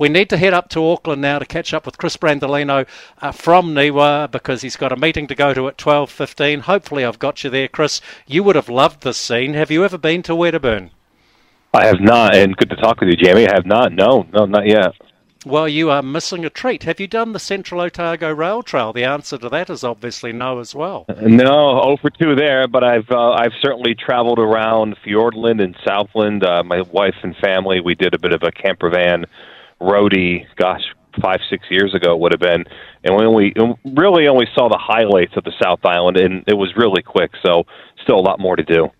We need to head up to Auckland now to catch up with Chris Brandolino uh, from Niwa because he's got a meeting to go to at 12.15. Hopefully I've got you there, Chris. You would have loved this scene. Have you ever been to Wedderburn? I have not, and good to talk with you, Jamie. I have not. No, no, not yet. Well, you are missing a treat. Have you done the Central Otago Rail Trail? The answer to that is obviously no as well. No, over two there, but I've uh, I've certainly traveled around Fiordland and Southland. Uh, my wife and family, we did a bit of a camper van roadie. Gosh, five six years ago it would have been, and we only really only saw the highlights of the South Island, and it was really quick. So still a lot more to do.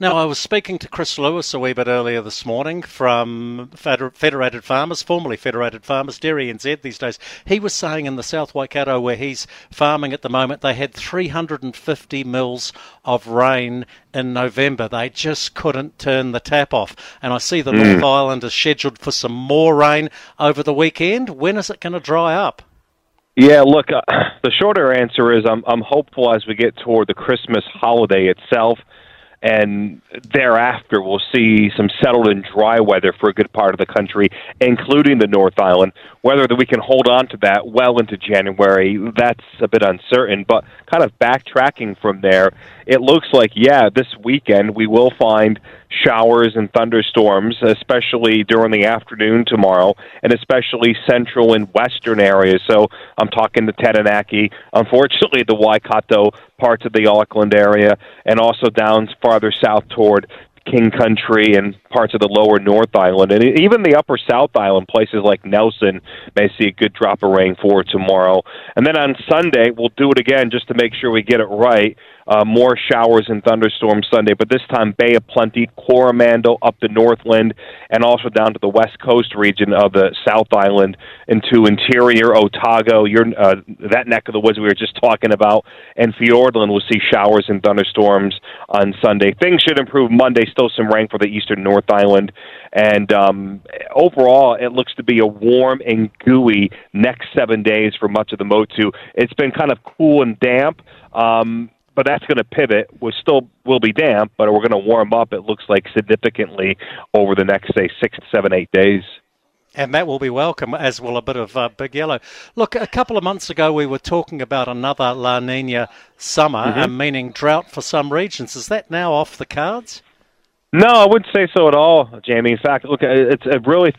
Now, I was speaking to Chris Lewis a wee bit earlier this morning from Federated Farmers, formerly Federated Farmers, Dairy NZ these days. He was saying in the South Waikato, where he's farming at the moment, they had 350 mils of rain in November. They just couldn't turn the tap off. And I see the mm. North Island is scheduled for some more rain over the weekend. When is it going to dry up? Yeah, look, uh, the shorter answer is I'm, I'm hopeful as we get toward the Christmas holiday itself and thereafter we'll see some settled and dry weather for a good part of the country, including the North Island. Whether we can hold on to that well into January, that's a bit uncertain. But kind of backtracking from there, it looks like, yeah, this weekend we will find showers and thunderstorms, especially during the afternoon tomorrow, and especially central and western areas. So I'm talking the Taranaki, unfortunately, the Waikato parts of the Auckland area, and also down farther south toward King Country and parts of the lower North Island, and even the upper South Island, places like Nelson may see a good drop of rain for tomorrow. And then on Sunday, we'll do it again just to make sure we get it right. Uh, more showers and thunderstorms Sunday, but this time Bay of Plenty, Coromandel up the Northland, and also down to the west coast region of the South Island into interior Otago. Your uh, that neck of the woods we were just talking about, and Fiordland will see showers and thunderstorms on Sunday. Things should improve Monday. Still some rain for the eastern North Island, and um, overall it looks to be a warm and gooey next seven days for much of the Motu. It's been kind of cool and damp. Um, but that's going to pivot. We still will be damp, but we're going to warm up. It looks like significantly over the next say six, seven, eight days. And that will be welcome, as will a bit of uh, Big Yellow. Look, a couple of months ago we were talking about another La Nina summer, mm-hmm. uh, meaning drought for some regions. Is that now off the cards? No, I wouldn't say so at all, Jamie. In fact, look, it's a really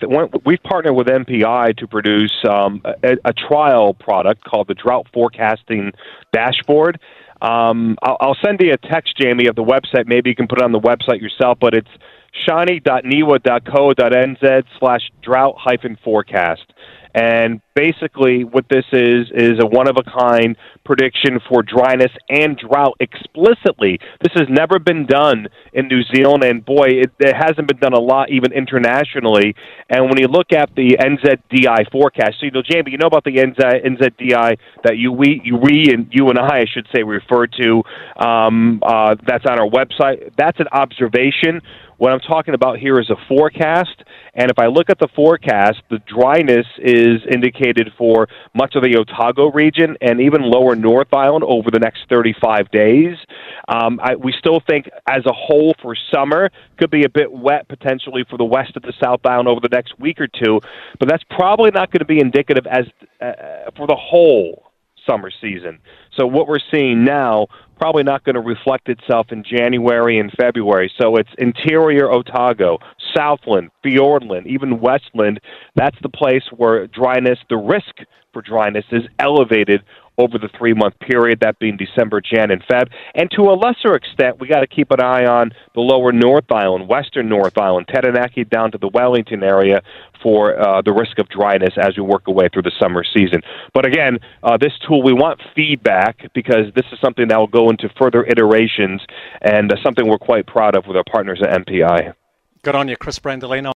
we've partnered with MPI to produce um, a, a trial product called the Drought Forecasting Dashboard. Um, I'll, I'll send you a text, Jamie, of the website. Maybe you can put it on the website yourself, but it's shiny.niwa.co.nz slash drought hyphen forecast. And basically, what this is is a one of a kind prediction for dryness and drought explicitly. This has never been done in New Zealand, and boy, it, it hasn't been done a lot even internationally. And when you look at the NZDI forecast, so you know, Jamie, you know about the NZ, NZDI that you we you, we and you and I, I should say, refer to. Um, uh, that's on our website. That's an observation. What I'm talking about here is a forecast, and if I look at the forecast, the dryness is indicated for much of the Otago region and even lower North Island over the next 35 days. Um, I, we still think, as a whole, for summer, could be a bit wet potentially for the west of the South Island over the next week or two, but that's probably not going to be indicative as uh, for the whole summer season. So what we're seeing now probably not going to reflect itself in January and February. So it's interior Otago, Southland, Fiordland, even Westland. That's the place where dryness, the risk for dryness is elevated over the three month period, that being December, Jan, and Feb. And to a lesser extent, we got to keep an eye on the lower North Island, western North Island, Taranaki down to the Wellington area for uh, the risk of dryness as we work away through the summer season. But again, uh, this tool, we want feedback because this is something that will go into further iterations and uh, something we're quite proud of with our partners at MPI. Good on you, Chris Brandolino.